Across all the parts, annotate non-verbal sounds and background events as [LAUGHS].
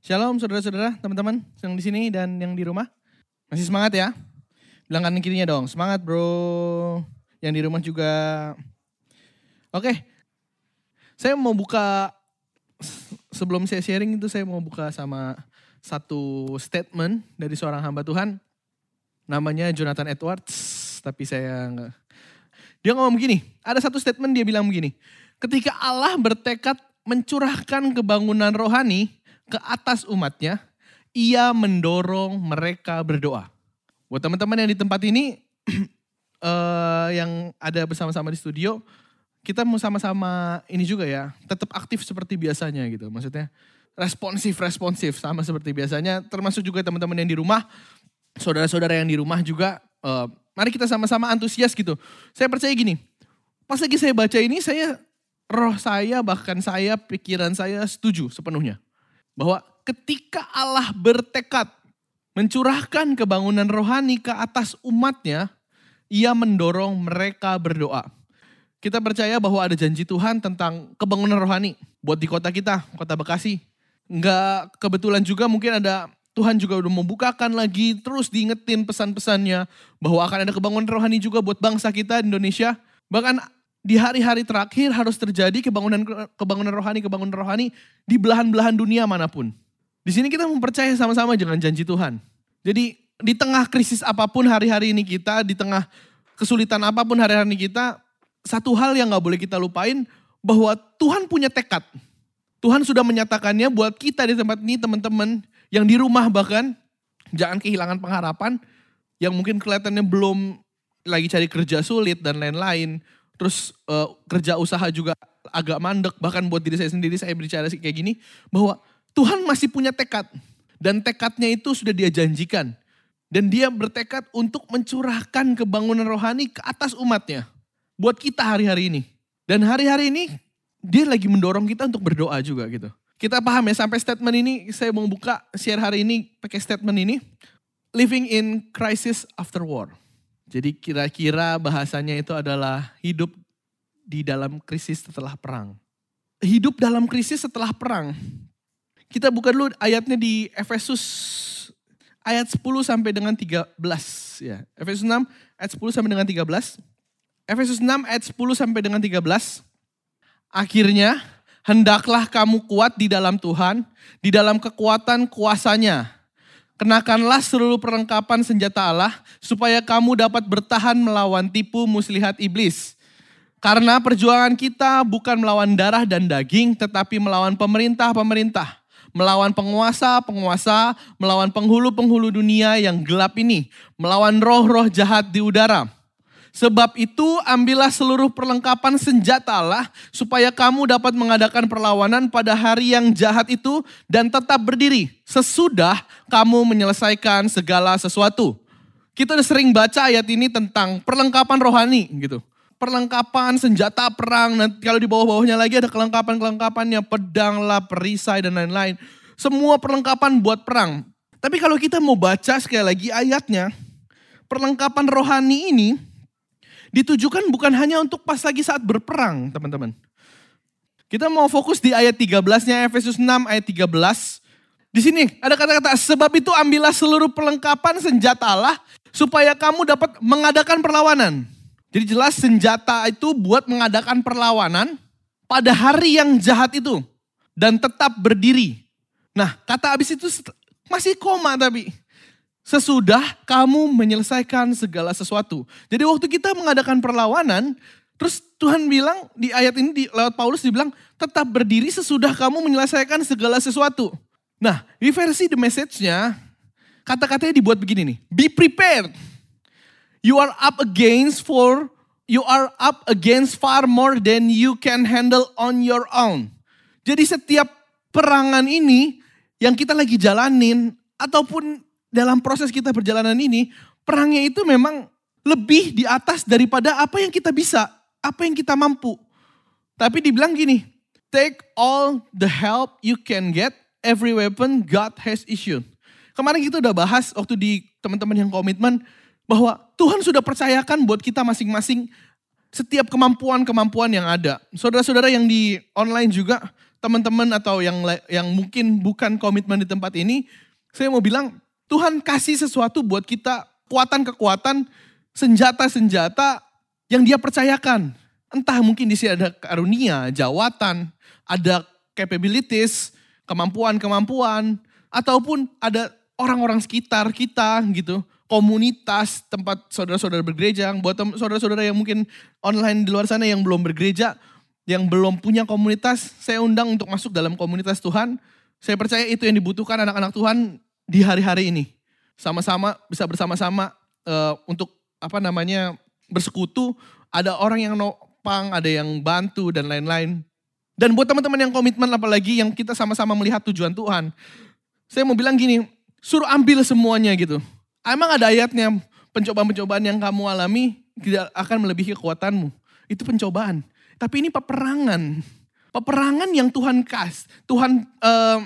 Shalom saudara-saudara, teman-teman yang di sini dan yang di rumah. Masih semangat ya? Bilang kanan kirinya dong, semangat bro. Yang di rumah juga. Oke, saya mau buka, sebelum saya sharing itu saya mau buka sama satu statement dari seorang hamba Tuhan. Namanya Jonathan Edwards, tapi saya nggak. Dia ngomong begini, ada satu statement dia bilang begini. Ketika Allah bertekad mencurahkan kebangunan rohani, ke atas umatnya, ia mendorong mereka berdoa. Buat teman-teman yang di tempat ini, uh, [CLEARS THROAT] yang ada bersama-sama di studio, kita mau sama-sama ini juga ya, tetap aktif seperti biasanya gitu. Maksudnya responsif, responsif sama seperti biasanya. Termasuk juga teman-teman yang di rumah, saudara-saudara yang di rumah juga, uh, mari kita sama-sama antusias gitu. Saya percaya gini, pas lagi saya baca ini, saya roh saya bahkan saya pikiran saya setuju sepenuhnya bahwa ketika Allah bertekad mencurahkan kebangunan rohani ke atas umatnya, ia mendorong mereka berdoa. Kita percaya bahwa ada janji Tuhan tentang kebangunan rohani buat di kota kita, kota Bekasi. Enggak kebetulan juga mungkin ada Tuhan juga udah membukakan lagi terus diingetin pesan-pesannya bahwa akan ada kebangunan rohani juga buat bangsa kita Indonesia. Bahkan di hari-hari terakhir harus terjadi kebangunan kebangunan rohani, kebangunan rohani di belahan-belahan dunia mana pun. Di sini kita mempercayai sama-sama dengan janji Tuhan. Jadi di tengah krisis apa pun hari-hari ini kita, di tengah kesulitan apa pun hari-hari ini kita, satu hal yang gak boleh kita lupain bahwa Tuhan punya tekad. Tuhan sudah menyatakannya buat kita di tempat ini teman-teman yang di rumah bahkan jangan kehilangan pengharapan yang mungkin kelihatannya belum lagi cari kerja sulit dan lain-lain terus uh, kerja usaha juga agak mandek, bahkan buat diri saya sendiri saya berbicara kayak gini, bahwa Tuhan masih punya tekad. Dan tekadnya itu sudah dia janjikan. Dan dia bertekad untuk mencurahkan kebangunan rohani ke atas umatnya. Buat kita hari-hari ini. Dan hari-hari ini dia lagi mendorong kita untuk berdoa juga gitu. Kita paham ya sampai statement ini saya mau buka share hari ini pakai statement ini. Living in crisis after war. Jadi kira-kira bahasanya itu adalah hidup di dalam krisis setelah perang. Hidup dalam krisis setelah perang. Kita buka dulu ayatnya di Efesus ayat 10 sampai dengan 13 ya. Efesus 6 ayat 10 sampai dengan 13. Efesus 6 ayat 10 sampai dengan 13. Akhirnya hendaklah kamu kuat di dalam Tuhan, di dalam kekuatan kuasanya Kenakanlah seluruh perlengkapan senjata Allah supaya kamu dapat bertahan melawan tipu muslihat iblis. Karena perjuangan kita bukan melawan darah dan daging tetapi melawan pemerintah-pemerintah, melawan penguasa-penguasa, melawan penghulu-penghulu dunia yang gelap ini, melawan roh-roh jahat di udara. Sebab itu ambillah seluruh perlengkapan senjata Allah supaya kamu dapat mengadakan perlawanan pada hari yang jahat itu dan tetap berdiri sesudah kamu menyelesaikan segala sesuatu. Kita udah sering baca ayat ini tentang perlengkapan rohani gitu. Perlengkapan senjata perang, nanti kalau di bawah-bawahnya lagi ada kelengkapan-kelengkapannya, pedang lah, perisai dan lain-lain. Semua perlengkapan buat perang. Tapi kalau kita mau baca sekali lagi ayatnya, perlengkapan rohani ini ditujukan bukan hanya untuk pas lagi saat berperang, teman-teman. Kita mau fokus di ayat 13-nya Efesus 6 ayat 13. Di sini ada kata-kata sebab itu ambillah seluruh perlengkapan senjata Allah supaya kamu dapat mengadakan perlawanan. Jadi jelas senjata itu buat mengadakan perlawanan pada hari yang jahat itu dan tetap berdiri. Nah, kata habis itu masih koma tapi sesudah kamu menyelesaikan segala sesuatu. Jadi waktu kita mengadakan perlawanan, terus Tuhan bilang di ayat ini di, lewat Paulus dibilang tetap berdiri sesudah kamu menyelesaikan segala sesuatu. Nah, di versi the message-nya kata-katanya dibuat begini nih. Be prepared. You are up against for you are up against far more than you can handle on your own. Jadi setiap perangan ini yang kita lagi jalanin ataupun dalam proses kita perjalanan ini, perangnya itu memang lebih di atas daripada apa yang kita bisa, apa yang kita mampu. Tapi dibilang gini, take all the help you can get, every weapon God has issued. Kemarin kita udah bahas waktu di teman-teman yang komitmen, bahwa Tuhan sudah percayakan buat kita masing-masing setiap kemampuan-kemampuan yang ada. Saudara-saudara yang di online juga, teman-teman atau yang yang mungkin bukan komitmen di tempat ini, saya mau bilang Tuhan kasih sesuatu buat kita kekuatan-kekuatan, senjata-senjata yang dia percayakan. Entah mungkin di sini ada karunia, jawatan, ada capabilities, kemampuan-kemampuan, ataupun ada orang-orang sekitar kita gitu, komunitas tempat saudara-saudara bergereja, buat saudara-saudara yang mungkin online di luar sana yang belum bergereja, yang belum punya komunitas, saya undang untuk masuk dalam komunitas Tuhan. Saya percaya itu yang dibutuhkan anak-anak Tuhan di hari-hari ini. Sama-sama bisa bersama-sama uh, untuk apa namanya bersekutu. Ada orang yang nopang, ada yang bantu dan lain-lain. Dan buat teman-teman yang komitmen apalagi yang kita sama-sama melihat tujuan Tuhan. Saya mau bilang gini, suruh ambil semuanya gitu. Emang ada ayatnya, pencobaan-pencobaan yang kamu alami tidak akan melebihi kekuatanmu. Itu pencobaan. Tapi ini peperangan. Peperangan yang Tuhan kas. Tuhan uh,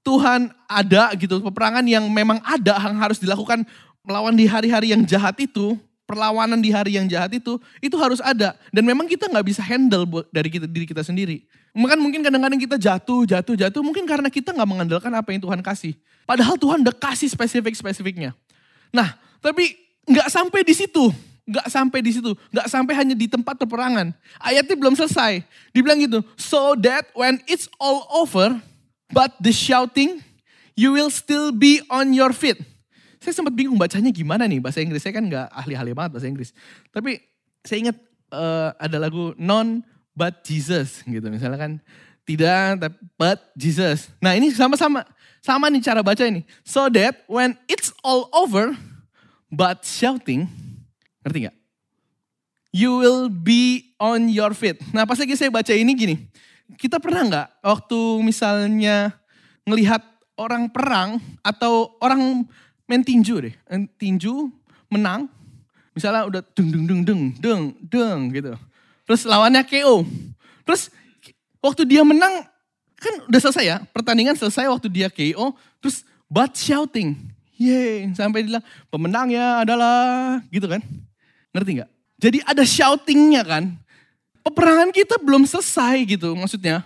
Tuhan ada gitu. Peperangan yang memang ada yang harus dilakukan melawan di hari-hari yang jahat itu. Perlawanan di hari yang jahat itu, itu harus ada. Dan memang kita nggak bisa handle dari kita, diri kita sendiri. Mungkin mungkin kadang-kadang kita jatuh, jatuh, jatuh. Mungkin karena kita nggak mengandalkan apa yang Tuhan kasih. Padahal Tuhan udah kasih spesifik-spesifiknya. Nah, tapi nggak sampai di situ. Gak sampai di situ. Gak sampai hanya di tempat peperangan. Ayatnya belum selesai. Dibilang gitu. So that when it's all over, but the shouting, you will still be on your feet. Saya sempat bingung bacanya gimana nih. Bahasa Inggris saya kan gak ahli-ahli banget bahasa Inggris. Tapi saya ingat uh, ada lagu non but Jesus gitu. Misalnya kan tidak but Jesus. Nah ini sama-sama. Sama nih cara baca ini. So that when it's all over, but shouting, Ngerti gak? You will be on your feet. Nah pas lagi saya baca ini gini. Kita pernah nggak waktu misalnya ngelihat orang perang atau orang main tinju deh. Tinju menang. Misalnya udah deng deng deng deng deng deng gitu. Terus lawannya KO. Terus waktu dia menang kan udah selesai ya. Pertandingan selesai waktu dia KO. Terus but shouting. Yeay, sampai bilang pemenangnya adalah gitu kan. Ngerti nggak? Jadi ada shoutingnya kan. Peperangan kita belum selesai gitu maksudnya.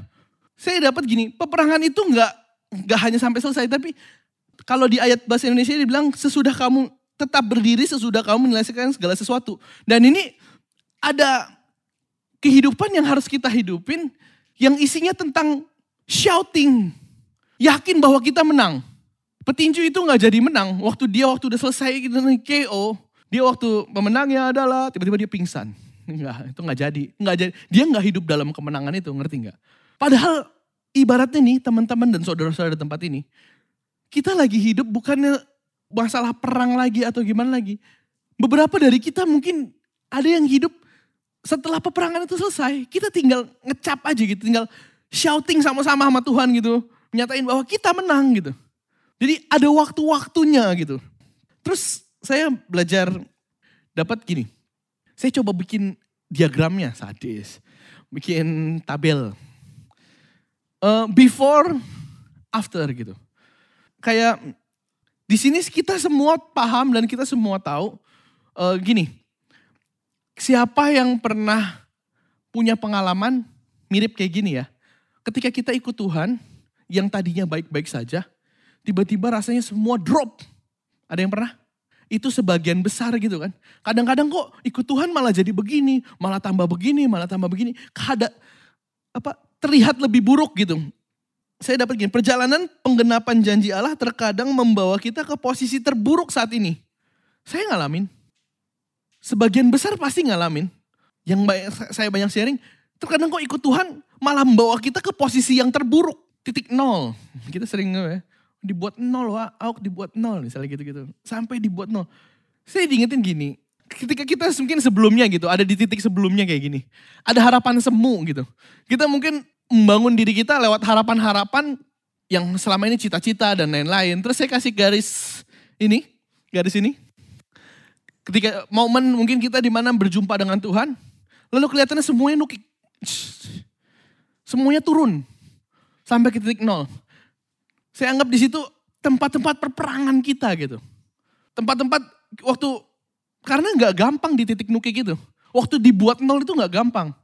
Saya dapat gini, peperangan itu nggak nggak hanya sampai selesai, tapi kalau di ayat bahasa Indonesia dibilang sesudah kamu tetap berdiri sesudah kamu menyelesaikan segala sesuatu. Dan ini ada kehidupan yang harus kita hidupin yang isinya tentang shouting. Yakin bahwa kita menang. Petinju itu nggak jadi menang. Waktu dia waktu udah selesai KO, dia waktu pemenangnya adalah tiba-tiba dia pingsan. Enggak, itu enggak jadi. Enggak jadi. Dia enggak hidup dalam kemenangan itu, ngerti enggak? Padahal ibaratnya nih teman-teman dan saudara-saudara tempat ini, kita lagi hidup bukannya masalah perang lagi atau gimana lagi. Beberapa dari kita mungkin ada yang hidup setelah peperangan itu selesai, kita tinggal ngecap aja gitu, tinggal shouting sama-sama sama Tuhan gitu, nyatain bahwa kita menang gitu. Jadi ada waktu-waktunya gitu. Terus saya belajar dapat gini. Saya coba bikin diagramnya sadis. Bikin tabel. Uh, before, after gitu. Kayak di sini kita semua paham dan kita semua tahu uh, gini. Siapa yang pernah punya pengalaman mirip kayak gini ya. Ketika kita ikut Tuhan yang tadinya baik-baik saja, tiba-tiba rasanya semua drop. Ada yang pernah? Itu sebagian besar gitu kan. Kadang-kadang kok ikut Tuhan malah jadi begini, malah tambah begini, malah tambah begini. Kada apa terlihat lebih buruk gitu. Saya dapat gini, perjalanan penggenapan janji Allah terkadang membawa kita ke posisi terburuk saat ini. Saya ngalamin. Sebagian besar pasti ngalamin. Yang saya banyak sharing, terkadang kok ikut Tuhan malah membawa kita ke posisi yang terburuk. Titik nol. Kita sering ya, dibuat nol, wah, Auk dibuat nol, misalnya gitu-gitu. Sampai dibuat nol. Saya diingetin gini, ketika kita mungkin sebelumnya gitu, ada di titik sebelumnya kayak gini. Ada harapan semu gitu. Kita mungkin membangun diri kita lewat harapan-harapan yang selama ini cita-cita dan lain-lain. Terus saya kasih garis ini, garis ini. Ketika momen mungkin kita di mana berjumpa dengan Tuhan, lalu kelihatannya semuanya nukik. Semuanya turun sampai ke titik nol. Saya anggap di situ tempat-tempat perperangan kita gitu. Tempat-tempat waktu karena nggak gampang di titik nuki gitu. Waktu dibuat nol itu nggak gampang.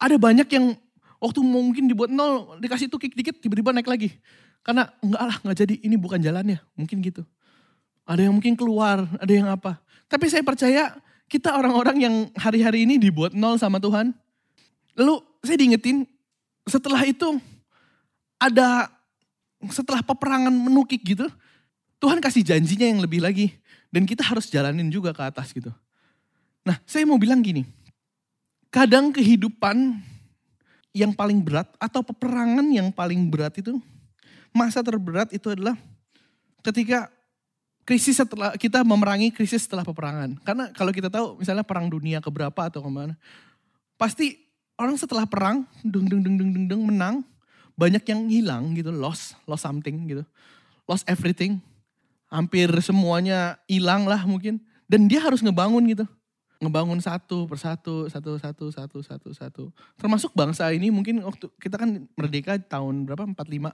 Ada banyak yang Waktu mungkin dibuat nol, dikasih tukik dikit, tiba-tiba naik lagi. Karena enggak lah, enggak jadi, ini bukan jalannya. Mungkin gitu. Ada yang mungkin keluar, ada yang apa. Tapi saya percaya kita orang-orang yang hari-hari ini dibuat nol sama Tuhan. Lalu saya diingetin, setelah itu ada, setelah peperangan menukik gitu, Tuhan kasih janjinya yang lebih lagi. Dan kita harus jalanin juga ke atas gitu. Nah saya mau bilang gini, kadang kehidupan yang paling berat atau peperangan yang paling berat itu masa terberat itu adalah ketika krisis setelah kita memerangi krisis setelah peperangan. Karena kalau kita tahu misalnya perang dunia keberapa atau ke mana, pasti orang setelah perang, dung dung dung dung dung, dung menang, banyak yang hilang gitu, lost, lost something gitu, lost everything, hampir semuanya hilang lah mungkin, dan dia harus ngebangun gitu ngebangun satu persatu, satu, satu, satu, satu, satu. Termasuk bangsa ini mungkin waktu kita kan merdeka tahun berapa? 45.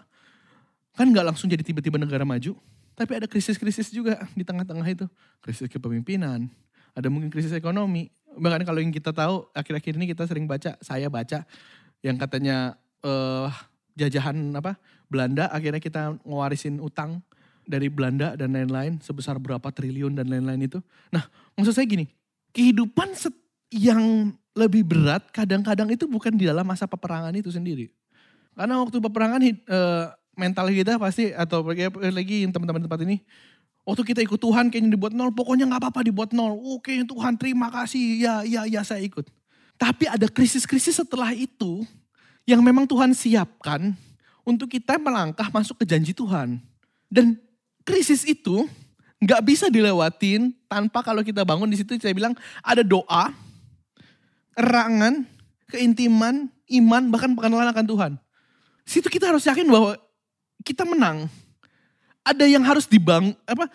Kan nggak langsung jadi tiba-tiba negara maju. Tapi ada krisis-krisis juga di tengah-tengah itu. Krisis kepemimpinan, ada mungkin krisis ekonomi. Bahkan kalau yang kita tahu akhir-akhir ini kita sering baca, saya baca yang katanya uh, jajahan apa Belanda akhirnya kita ngewarisin utang dari Belanda dan lain-lain sebesar berapa triliun dan lain-lain itu. Nah, maksud saya gini, kehidupan yang lebih berat kadang-kadang itu bukan di dalam masa peperangan itu sendiri. Karena waktu peperangan uh, mental kita pasti atau lagi teman-teman tempat ini waktu kita ikut Tuhan kayaknya dibuat nol, pokoknya nggak apa-apa dibuat nol. Oke Tuhan terima kasih, ya ya ya saya ikut. Tapi ada krisis-krisis setelah itu yang memang Tuhan siapkan untuk kita melangkah masuk ke janji Tuhan. Dan krisis itu nggak bisa dilewatin tanpa kalau kita bangun di situ saya bilang ada doa, erangan, keintiman, iman, bahkan pengenalan akan Tuhan. Situ kita harus yakin bahwa kita menang. Ada yang harus dibangun apa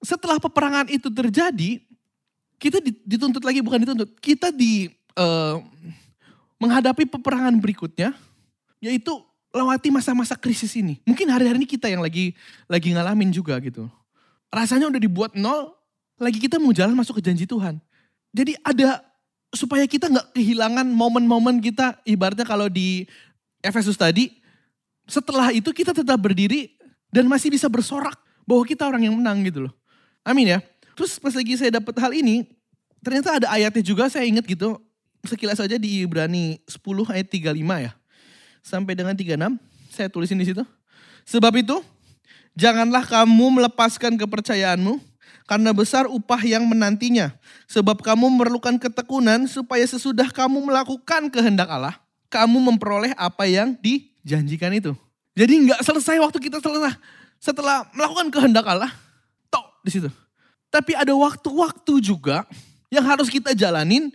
setelah peperangan itu terjadi, kita dituntut lagi bukan dituntut, kita di uh, menghadapi peperangan berikutnya yaitu lewati masa-masa krisis ini. Mungkin hari-hari ini kita yang lagi lagi ngalamin juga gitu rasanya udah dibuat nol, lagi kita mau jalan masuk ke janji Tuhan. Jadi ada supaya kita nggak kehilangan momen-momen kita ibaratnya kalau di Efesus tadi, setelah itu kita tetap berdiri dan masih bisa bersorak bahwa kita orang yang menang gitu loh. Amin ya. Terus pas lagi saya dapat hal ini, ternyata ada ayatnya juga saya ingat gitu. Sekilas saja di Ibrani 10 ayat 35 ya. Sampai dengan 36, saya tulisin di situ. Sebab itu, Janganlah kamu melepaskan kepercayaanmu, karena besar upah yang menantinya. Sebab kamu memerlukan ketekunan supaya sesudah kamu melakukan kehendak Allah, kamu memperoleh apa yang dijanjikan itu. Jadi nggak selesai waktu kita selesai setelah melakukan kehendak Allah, tok di situ. Tapi ada waktu-waktu juga yang harus kita jalanin,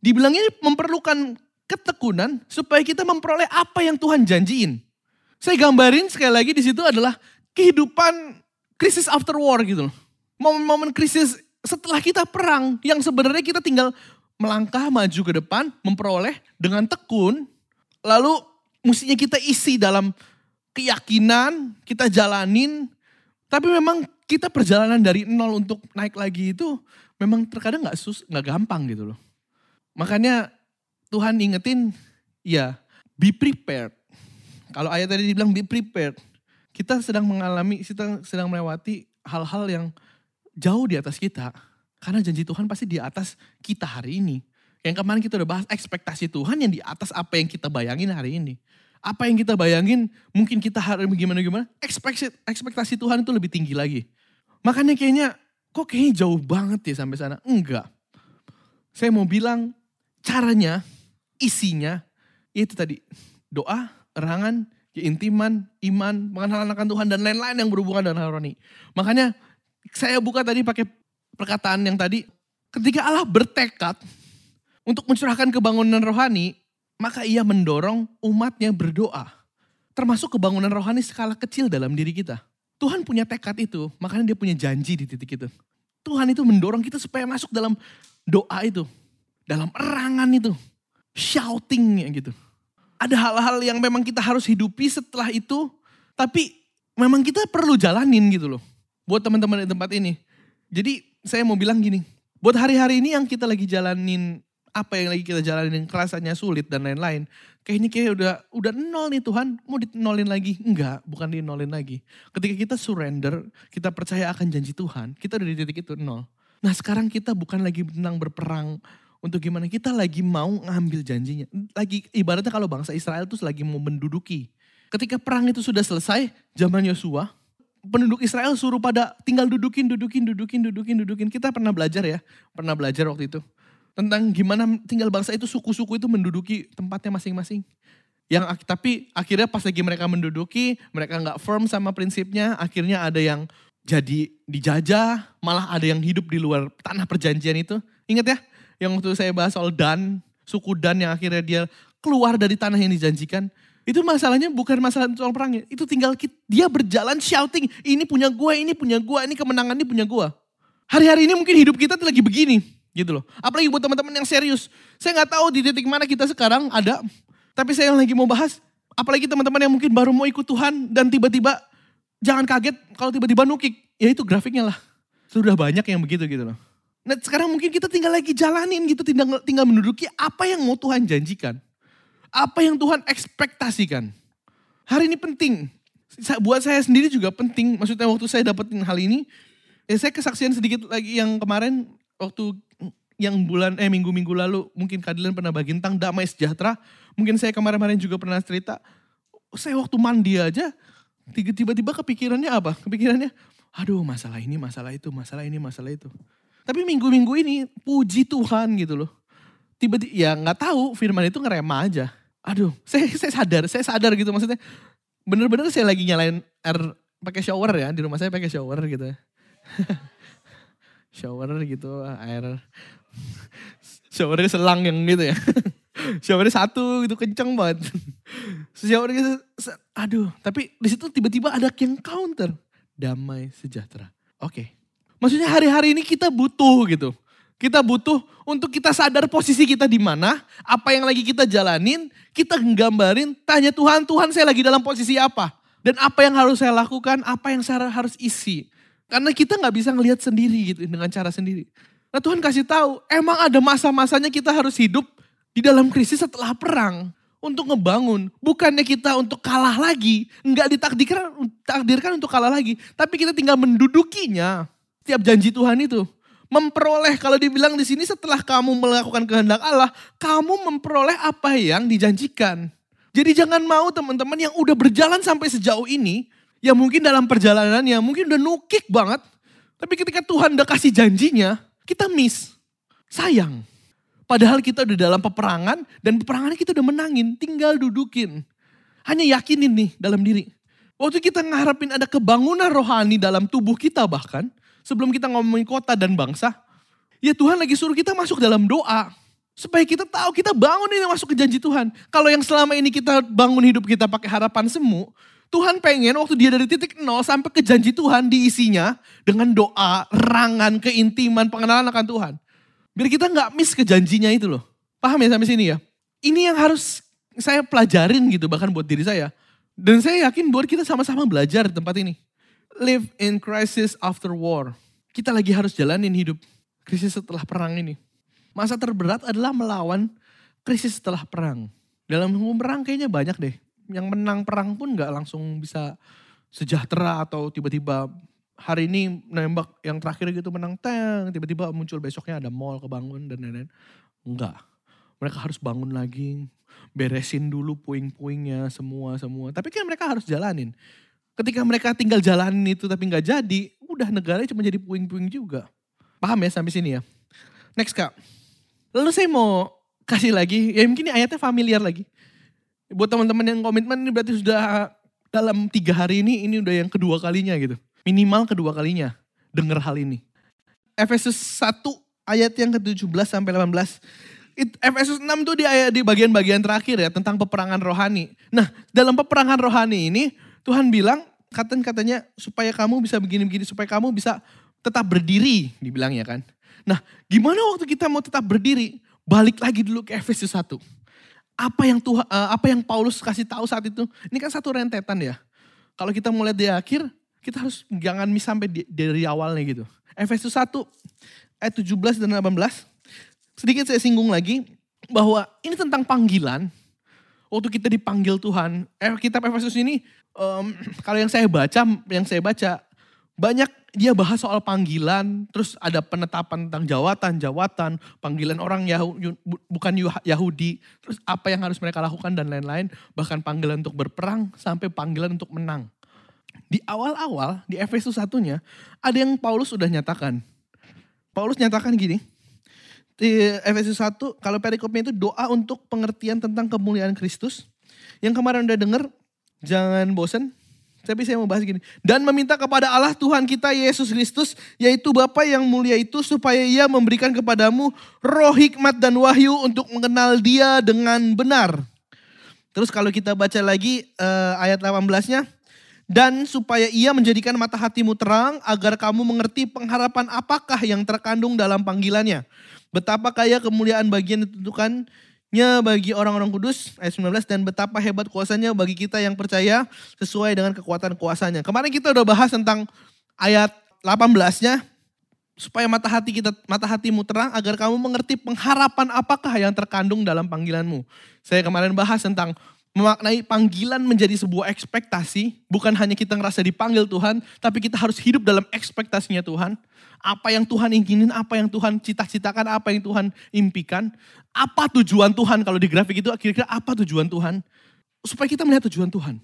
dibilangnya memerlukan ketekunan supaya kita memperoleh apa yang Tuhan janjiin. Saya gambarin sekali lagi di situ adalah kehidupan krisis after war gitu loh. Momen-momen krisis setelah kita perang yang sebenarnya kita tinggal melangkah maju ke depan, memperoleh dengan tekun, lalu mestinya kita isi dalam keyakinan, kita jalanin, tapi memang kita perjalanan dari nol untuk naik lagi itu memang terkadang nggak sus, nggak gampang gitu loh. Makanya Tuhan ingetin, ya be prepared. Kalau ayat tadi dibilang be prepared kita sedang mengalami, kita sedang melewati hal-hal yang jauh di atas kita. Karena janji Tuhan pasti di atas kita hari ini. Yang kemarin kita udah bahas ekspektasi Tuhan yang di atas apa yang kita bayangin hari ini. Apa yang kita bayangin mungkin kita hari gimana-gimana. Ekspektasi, ekspektasi Tuhan itu lebih tinggi lagi. Makanya kayaknya kok kayaknya jauh banget ya sampai sana. Enggak. Saya mau bilang caranya, isinya, itu tadi doa, erangan, keintiman, iman, mengenal akan Tuhan dan lain-lain yang berhubungan dengan harmoni. Makanya saya buka tadi pakai perkataan yang tadi, ketika Allah bertekad untuk mencurahkan kebangunan rohani, maka ia mendorong umatnya berdoa. Termasuk kebangunan rohani skala kecil dalam diri kita. Tuhan punya tekad itu, makanya dia punya janji di titik itu. Tuhan itu mendorong kita supaya masuk dalam doa itu. Dalam erangan itu. Shouting gitu ada hal-hal yang memang kita harus hidupi setelah itu, tapi memang kita perlu jalanin gitu loh. Buat teman-teman di tempat ini. Jadi saya mau bilang gini, buat hari-hari ini yang kita lagi jalanin apa yang lagi kita jalanin kerasanya sulit dan lain-lain. Kayaknya kayak udah udah nol nih Tuhan, mau dinolin lagi? Enggak, bukan dinolin lagi. Ketika kita surrender, kita percaya akan janji Tuhan, kita udah di titik itu nol. Nah sekarang kita bukan lagi tentang berperang untuk gimana kita lagi mau ngambil janjinya. Lagi ibaratnya kalau bangsa Israel itu lagi mau menduduki. Ketika perang itu sudah selesai, zaman Yosua, penduduk Israel suruh pada tinggal dudukin, dudukin, dudukin, dudukin, dudukin. Kita pernah belajar ya, pernah belajar waktu itu tentang gimana tinggal bangsa itu suku-suku itu menduduki tempatnya masing-masing. Yang tapi akhirnya pas lagi mereka menduduki, mereka nggak firm sama prinsipnya, akhirnya ada yang jadi dijajah, malah ada yang hidup di luar tanah perjanjian itu. Ingat ya, yang waktu saya bahas soal Dan, suku Dan yang akhirnya dia keluar dari tanah yang dijanjikan. Itu masalahnya bukan masalah soal perang, itu tinggal dia berjalan shouting, ini punya gua, ini punya gua, ini kemenangan ini punya gua. Hari-hari ini mungkin hidup kita lagi begini Gitu loh. Apalagi buat teman-teman yang serius. Saya nggak tahu di titik mana kita sekarang ada. Tapi saya yang lagi mau bahas. Apalagi teman-teman yang mungkin baru mau ikut Tuhan. Dan tiba-tiba jangan kaget kalau tiba-tiba nukik. Ya itu grafiknya lah. Sudah banyak yang begitu gitu loh. Nah sekarang mungkin kita tinggal lagi jalanin gitu. Tinggal, tinggal menduduki apa yang mau Tuhan janjikan. Apa yang Tuhan ekspektasikan. Hari ini penting. Buat saya sendiri juga penting. Maksudnya waktu saya dapetin hal ini. Ya saya kesaksian sedikit lagi yang kemarin waktu yang bulan eh minggu-minggu lalu mungkin Kadilan pernah bagi tentang damai sejahtera. Mungkin saya kemarin-kemarin juga pernah cerita. Saya waktu mandi aja tiba-tiba kepikirannya apa? Kepikirannya aduh masalah ini, masalah itu, masalah ini, masalah itu. Tapi minggu-minggu ini puji Tuhan gitu loh. Tiba-tiba ya nggak tahu firman itu ngerema aja. Aduh, saya saya sadar, saya sadar gitu maksudnya. Bener-bener saya lagi nyalain air pakai shower ya di rumah saya pakai shower gitu. [LAUGHS] shower gitu air [LAUGHS] showernya selang yang gitu ya [LAUGHS] showernya satu gitu kenceng banget showernya aduh tapi di situ tiba-tiba ada yang counter damai sejahtera oke okay. Maksudnya hari-hari ini kita butuh gitu kita butuh untuk kita sadar posisi kita di mana, apa yang lagi kita jalanin, kita nggambarin, tanya Tuhan, Tuhan saya lagi dalam posisi apa? Dan apa yang harus saya lakukan, apa yang saya harus isi. Karena kita nggak bisa ngelihat sendiri gitu dengan cara sendiri. Nah Tuhan kasih tahu, emang ada masa-masanya kita harus hidup di dalam krisis setelah perang untuk ngebangun. Bukannya kita untuk kalah lagi, nggak ditakdirkan takdirkan untuk kalah lagi, tapi kita tinggal mendudukinya. Setiap janji Tuhan itu memperoleh kalau dibilang di sini setelah kamu melakukan kehendak Allah, kamu memperoleh apa yang dijanjikan. Jadi jangan mau teman-teman yang udah berjalan sampai sejauh ini, yang mungkin dalam perjalanan yang mungkin udah nukik banget. Tapi ketika Tuhan udah kasih janjinya, kita miss. Sayang. Padahal kita udah dalam peperangan dan peperangannya kita udah menangin. Tinggal dudukin. Hanya yakinin nih dalam diri. Waktu kita ngarepin ada kebangunan rohani dalam tubuh kita bahkan. Sebelum kita ngomongin kota dan bangsa. Ya Tuhan lagi suruh kita masuk dalam doa. Supaya kita tahu kita bangun ini masuk ke janji Tuhan. Kalau yang selama ini kita bangun hidup kita pakai harapan semu. Tuhan pengen waktu dia dari titik nol sampai ke janji Tuhan diisinya dengan doa, rangan, keintiman, pengenalan akan Tuhan. Biar kita nggak miss ke janjinya itu loh. Paham ya sampai sini ya? Ini yang harus saya pelajarin gitu bahkan buat diri saya. Dan saya yakin buat kita sama-sama belajar di tempat ini. Live in crisis after war. Kita lagi harus jalanin hidup krisis setelah perang ini. Masa terberat adalah melawan krisis setelah perang. Dalam hukum perang kayaknya banyak deh yang menang perang pun nggak langsung bisa sejahtera atau tiba-tiba hari ini nembak yang terakhir gitu menang teng tiba-tiba muncul besoknya ada mall kebangun dan lain-lain enggak mereka harus bangun lagi beresin dulu puing-puingnya semua semua tapi kan mereka harus jalanin ketika mereka tinggal jalanin itu tapi nggak jadi udah negara cuma jadi puing-puing juga paham ya sampai sini ya next kak lalu saya mau kasih lagi ya mungkin ini ayatnya familiar lagi Buat teman-teman yang komitmen ini berarti sudah dalam tiga hari ini, ini udah yang kedua kalinya gitu. Minimal kedua kalinya dengar hal ini. Efesus 1 ayat yang ke-17 sampai 18. Efesus 6 tuh di ayat di bagian-bagian terakhir ya tentang peperangan rohani. Nah, dalam peperangan rohani ini Tuhan bilang kata-katanya supaya kamu bisa begini-begini supaya kamu bisa tetap berdiri dibilangnya kan. Nah, gimana waktu kita mau tetap berdiri? Balik lagi dulu ke Efesus 1 apa yang Tuhan, uh, apa yang Paulus kasih tahu saat itu, ini kan satu rentetan ya. Kalau kita mulai di akhir, kita harus jangan miss sampai dari awalnya gitu. Efesus 1 ayat 17 dan 18. sedikit saya singgung lagi bahwa ini tentang panggilan. Waktu kita dipanggil Tuhan, eh, kitab Efesus ini um, [CLEARS THROAT] kalau yang saya baca, yang saya baca banyak dia bahas soal panggilan, terus ada penetapan tentang jawatan-jawatan, panggilan orang Yahudi, bukan Yahudi, terus apa yang harus mereka lakukan dan lain-lain, bahkan panggilan untuk berperang sampai panggilan untuk menang. Di awal-awal, di Efesus satunya, ada yang Paulus sudah nyatakan. Paulus nyatakan gini, Efesus 1, kalau perikopnya itu doa untuk pengertian tentang kemuliaan Kristus. Yang kemarin udah denger, jangan bosan, tapi saya mau bahas gini. Dan meminta kepada Allah Tuhan kita Yesus Kristus, yaitu Bapa yang mulia itu, supaya ia memberikan kepadamu roh hikmat dan wahyu untuk mengenal dia dengan benar. Terus kalau kita baca lagi uh, ayat 18-nya. Dan supaya ia menjadikan mata hatimu terang, agar kamu mengerti pengharapan apakah yang terkandung dalam panggilannya. Betapa kaya kemuliaan bagian ditentukan nya bagi orang-orang kudus ayat 19 dan betapa hebat kuasanya bagi kita yang percaya sesuai dengan kekuatan kuasanya. Kemarin kita udah bahas tentang ayat 18-nya supaya mata hati kita mata hatimu terang agar kamu mengerti pengharapan apakah yang terkandung dalam panggilanmu. Saya kemarin bahas tentang memaknai panggilan menjadi sebuah ekspektasi, bukan hanya kita ngerasa dipanggil Tuhan, tapi kita harus hidup dalam ekspektasinya Tuhan. Apa yang Tuhan inginin, apa yang Tuhan cita-citakan, apa yang Tuhan impikan. Apa tujuan Tuhan kalau di grafik itu kira-kira apa tujuan Tuhan? Supaya kita melihat tujuan Tuhan.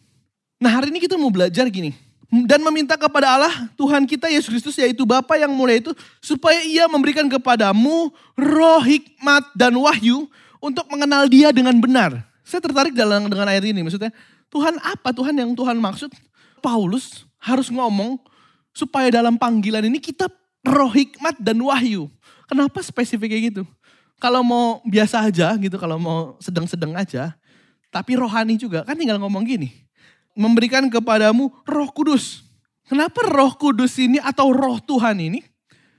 Nah hari ini kita mau belajar gini. Dan meminta kepada Allah Tuhan kita Yesus Kristus yaitu Bapa yang mulia itu. Supaya ia memberikan kepadamu roh hikmat dan wahyu untuk mengenal dia dengan benar. Saya tertarik dalam dengan ayat ini. Maksudnya Tuhan apa Tuhan yang Tuhan maksud? Paulus harus ngomong supaya dalam panggilan ini kita roh hikmat dan wahyu. Kenapa spesifik kayak gitu? Kalau mau biasa aja gitu, kalau mau sedang-sedang aja, tapi rohani juga, kan tinggal ngomong gini. Memberikan kepadamu roh kudus. Kenapa roh kudus ini atau roh Tuhan ini?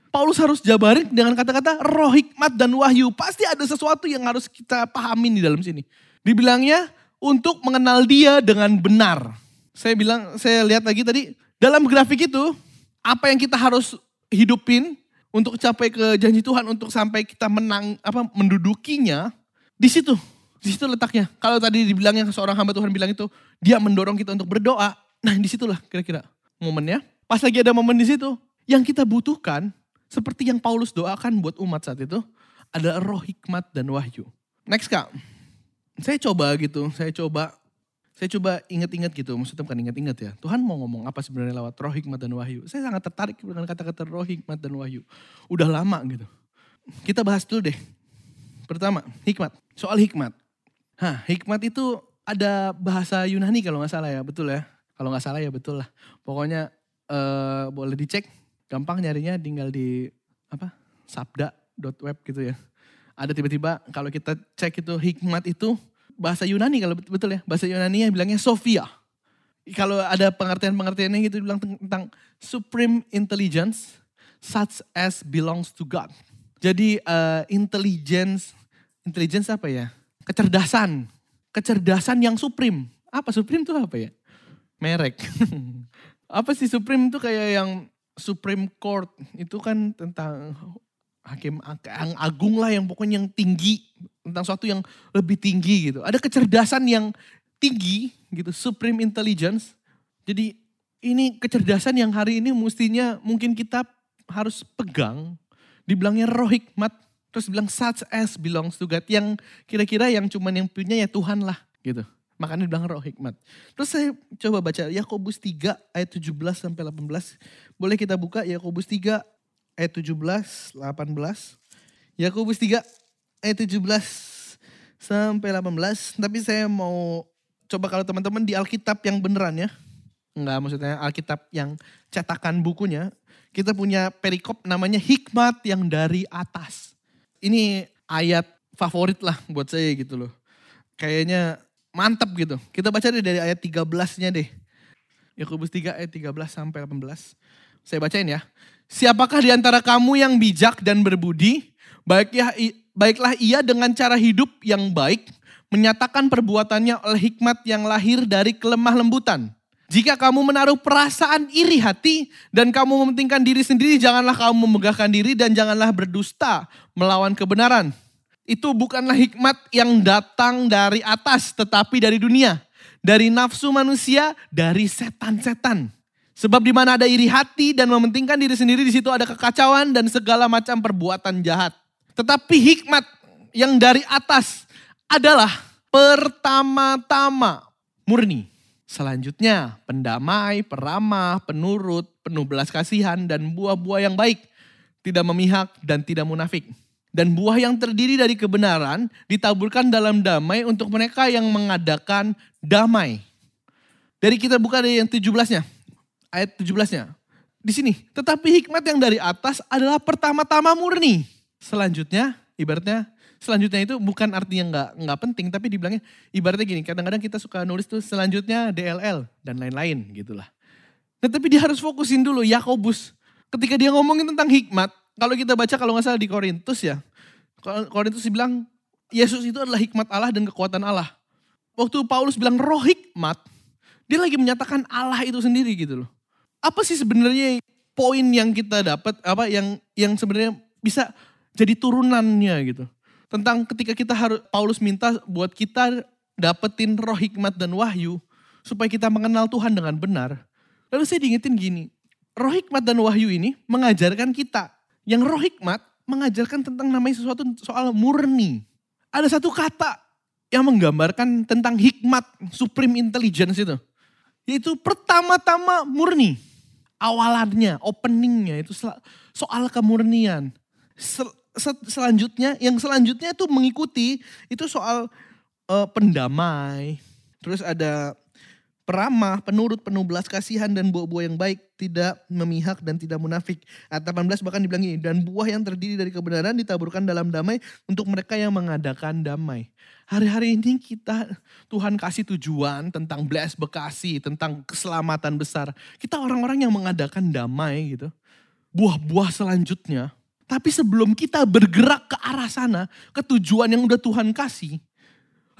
Paulus harus jabarin dengan kata-kata roh hikmat dan wahyu. Pasti ada sesuatu yang harus kita pahamin di dalam sini. Dibilangnya untuk mengenal dia dengan benar. Saya bilang, saya lihat lagi tadi, dalam grafik itu, apa yang kita harus hidupin untuk capai ke janji Tuhan untuk sampai kita menang apa mendudukinya di situ. Di situ letaknya. Kalau tadi dibilangnya seorang hamba Tuhan bilang itu dia mendorong kita untuk berdoa. Nah, di situlah kira-kira momennya. Pas lagi ada momen di situ, yang kita butuhkan seperti yang Paulus doakan buat umat saat itu adalah roh hikmat dan wahyu. Next Kak. Saya coba gitu, saya coba saya coba ingat-ingat gitu, maksudnya bukan ingat-ingat ya. Tuhan mau ngomong apa sebenarnya lewat roh hikmat dan wahyu. Saya sangat tertarik dengan kata-kata roh hikmat dan wahyu. Udah lama gitu. Kita bahas dulu deh. Pertama, hikmat. Soal hikmat. Hah, hikmat itu ada bahasa Yunani kalau nggak salah ya, betul ya. Kalau nggak salah ya betul lah. Pokoknya uh, boleh dicek. Gampang nyarinya tinggal di apa sabda.web gitu ya. Ada tiba-tiba kalau kita cek itu hikmat itu bahasa Yunani kalau betul ya. Bahasa Yunani yang bilangnya Sophia. Kalau ada pengertian-pengertiannya gitu bilang tentang supreme intelligence such as belongs to God. Jadi uh, intelligence, intelligence apa ya? Kecerdasan. Kecerdasan yang supreme. Apa supreme itu apa ya? Merek. [LAUGHS] apa sih supreme itu kayak yang Supreme Court itu kan tentang hakim yang agung lah yang pokoknya yang tinggi tentang sesuatu yang lebih tinggi gitu. Ada kecerdasan yang tinggi gitu, supreme intelligence. Jadi ini kecerdasan yang hari ini mestinya mungkin kita harus pegang. Dibilangnya roh hikmat, terus bilang such as belongs to God. Yang kira-kira yang cuman yang punya ya Tuhan lah gitu. Makanya dibilang roh hikmat. Terus saya coba baca Yakobus 3 ayat 17 sampai 18. Boleh kita buka Yakobus 3 ayat 17, 18. Yakobus 3 ayat 17 sampai 18. Tapi saya mau coba kalau teman-teman di Alkitab yang beneran ya. Enggak maksudnya Alkitab yang cetakan bukunya. Kita punya perikop namanya hikmat yang dari atas. Ini ayat favorit lah buat saya gitu loh. Kayaknya mantap gitu. Kita baca deh dari ayat 13-nya deh. Yakobus 3 ayat 13 sampai 18. Saya bacain ya. Siapakah di antara kamu yang bijak dan berbudi? Baiklah, baiklah ia dengan cara hidup yang baik, menyatakan perbuatannya oleh hikmat yang lahir dari kelemah lembutan. Jika kamu menaruh perasaan iri hati dan kamu mementingkan diri sendiri, janganlah kamu memegahkan diri dan janganlah berdusta melawan kebenaran. itu bukanlah hikmat yang datang dari atas tetapi dari dunia. Dari nafsu manusia, dari setan-setan. Sebab di mana ada iri hati dan mementingkan diri sendiri di situ ada kekacauan dan segala macam perbuatan jahat. Tetapi hikmat yang dari atas adalah pertama-tama murni. Selanjutnya pendamai, peramah, penurut, penuh belas kasihan dan buah-buah yang baik. Tidak memihak dan tidak munafik. Dan buah yang terdiri dari kebenaran ditaburkan dalam damai untuk mereka yang mengadakan damai. Dari kita buka dari yang 17-nya. Ayat 17-nya. Di sini, tetapi hikmat yang dari atas adalah pertama-tama murni. Selanjutnya, ibaratnya selanjutnya itu bukan artinya nggak nggak penting, tapi dibilangnya ibaratnya gini. Kadang-kadang kita suka nulis tuh selanjutnya DLL dan lain-lain gitulah. Nah, tapi dia harus fokusin dulu Yakobus. Ketika dia ngomongin tentang hikmat, kalau kita baca kalau nggak salah di Korintus ya, Korintus bilang Yesus itu adalah hikmat Allah dan kekuatan Allah. Waktu Paulus bilang roh hikmat, dia lagi menyatakan Allah itu sendiri gitu loh. Apa sih sebenarnya poin yang kita dapat apa yang yang sebenarnya bisa jadi turunannya gitu. Tentang ketika kita harus Paulus minta buat kita dapetin roh hikmat dan wahyu supaya kita mengenal Tuhan dengan benar. Lalu saya diingetin gini, roh hikmat dan wahyu ini mengajarkan kita yang roh hikmat mengajarkan tentang namanya sesuatu soal murni. Ada satu kata yang menggambarkan tentang hikmat, supreme intelligence itu. Yaitu pertama-tama murni. Awalannya, openingnya itu soal kemurnian. Sel selanjutnya, yang selanjutnya itu mengikuti itu soal uh, pendamai. Terus ada peramah, penurut, penuh belas kasihan dan buah-buah yang baik, tidak memihak dan tidak munafik. Ayat 18 bahkan dibilang ini, dan buah yang terdiri dari kebenaran ditaburkan dalam damai untuk mereka yang mengadakan damai. Hari-hari ini kita, Tuhan kasih tujuan tentang bless Bekasi, tentang keselamatan besar. Kita orang-orang yang mengadakan damai gitu. Buah-buah selanjutnya. Tapi sebelum kita bergerak ke arah sana, ke tujuan yang udah Tuhan kasih,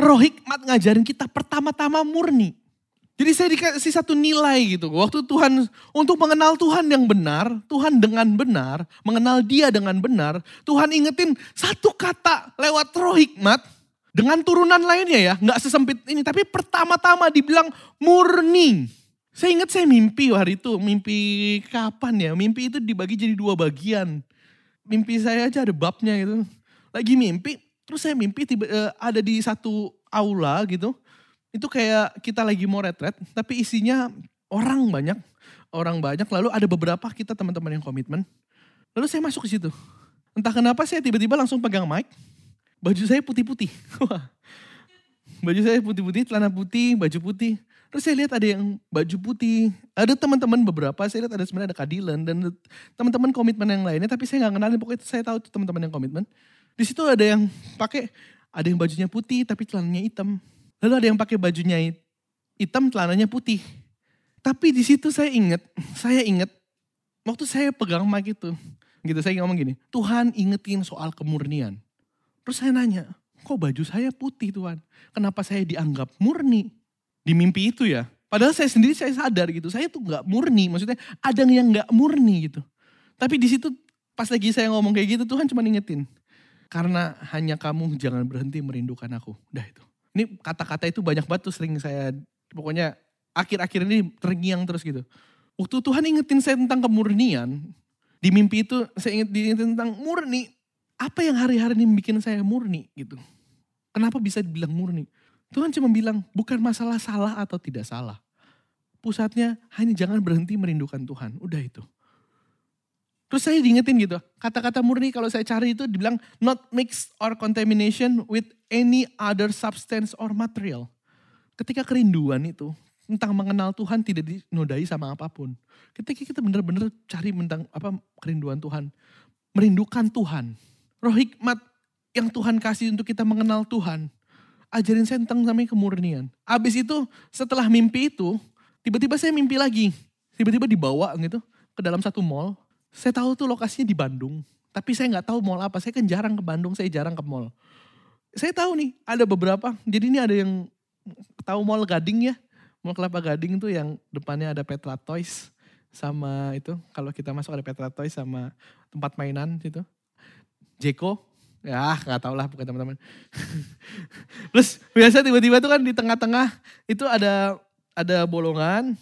roh hikmat ngajarin kita pertama-tama murni. Jadi saya dikasih satu nilai gitu. Waktu Tuhan untuk mengenal Tuhan yang benar, Tuhan dengan benar, mengenal dia dengan benar, Tuhan ingetin satu kata lewat roh hikmat dengan turunan lainnya ya, nggak sesempit ini. Tapi pertama-tama dibilang murni. Saya ingat saya mimpi hari itu, mimpi kapan ya? Mimpi itu dibagi jadi dua bagian. Mimpi saya aja ada babnya gitu. Lagi mimpi, terus saya mimpi tiba, uh, ada di satu aula gitu itu kayak kita lagi mau retret, tapi isinya orang banyak, orang banyak. Lalu ada beberapa kita teman-teman yang komitmen. Lalu saya masuk ke situ. Entah kenapa saya tiba-tiba langsung pegang mic. Baju saya putih-putih. [LAUGHS] baju saya putih-putih, celana putih, baju putih. Terus saya lihat ada yang baju putih. Ada teman-teman beberapa, saya lihat ada sebenarnya ada Kadilan dan teman-teman komitmen yang lainnya. Tapi saya nggak kenalin, pokoknya saya tahu itu teman-teman yang komitmen. Di situ ada yang pakai, ada yang bajunya putih tapi celananya hitam. Lalu ada yang pakai bajunya hitam, celananya putih. Tapi di situ saya ingat, saya ingat waktu saya pegang mic itu, gitu saya ngomong gini, Tuhan ingetin soal kemurnian. Terus saya nanya, kok baju saya putih Tuhan? Kenapa saya dianggap murni? Di mimpi itu ya. Padahal saya sendiri saya sadar gitu, saya tuh gak murni, maksudnya ada yang gak murni gitu. Tapi di situ pas lagi saya ngomong kayak gitu Tuhan cuma ingetin. Karena hanya kamu jangan berhenti merindukan aku. Udah itu. Ini kata-kata itu banyak banget tuh sering saya, pokoknya akhir-akhir ini terngiang terus gitu. Waktu Tuhan ingetin saya tentang kemurnian, di mimpi itu saya inget tentang murni. Apa yang hari-hari ini bikin saya murni gitu. Kenapa bisa dibilang murni? Tuhan cuma bilang bukan masalah salah atau tidak salah. Pusatnya hanya jangan berhenti merindukan Tuhan. Udah itu. Terus saya diingetin gitu, kata-kata murni kalau saya cari itu dibilang not mixed or contamination with any other substance or material. Ketika kerinduan itu tentang mengenal Tuhan tidak dinodai sama apa pun. Ketika kita benar-benar cari tentang apa kerinduan Tuhan, merindukan Tuhan. Roh hikmat yang Tuhan kasih untuk kita mengenal Tuhan. Ajarin saya tentang namanya kemurnian. Abis itu setelah mimpi itu, tiba-tiba saya mimpi lagi. Tiba-tiba dibawa gitu ke dalam satu mall saya tahu tuh lokasinya di Bandung, tapi saya nggak tahu mall apa. Saya kan jarang ke Bandung, saya jarang ke mall. Saya tahu nih ada beberapa. Jadi ini ada yang tahu mall Gading ya, mall Kelapa Gading itu yang depannya ada Petra Toys sama itu kalau kita masuk ada Petra Toys sama tempat mainan gitu. Jeko, Ya nggak tau lah bukan teman-teman. [LAUGHS] Terus biasa tiba-tiba tuh kan di tengah-tengah itu ada ada bolongan.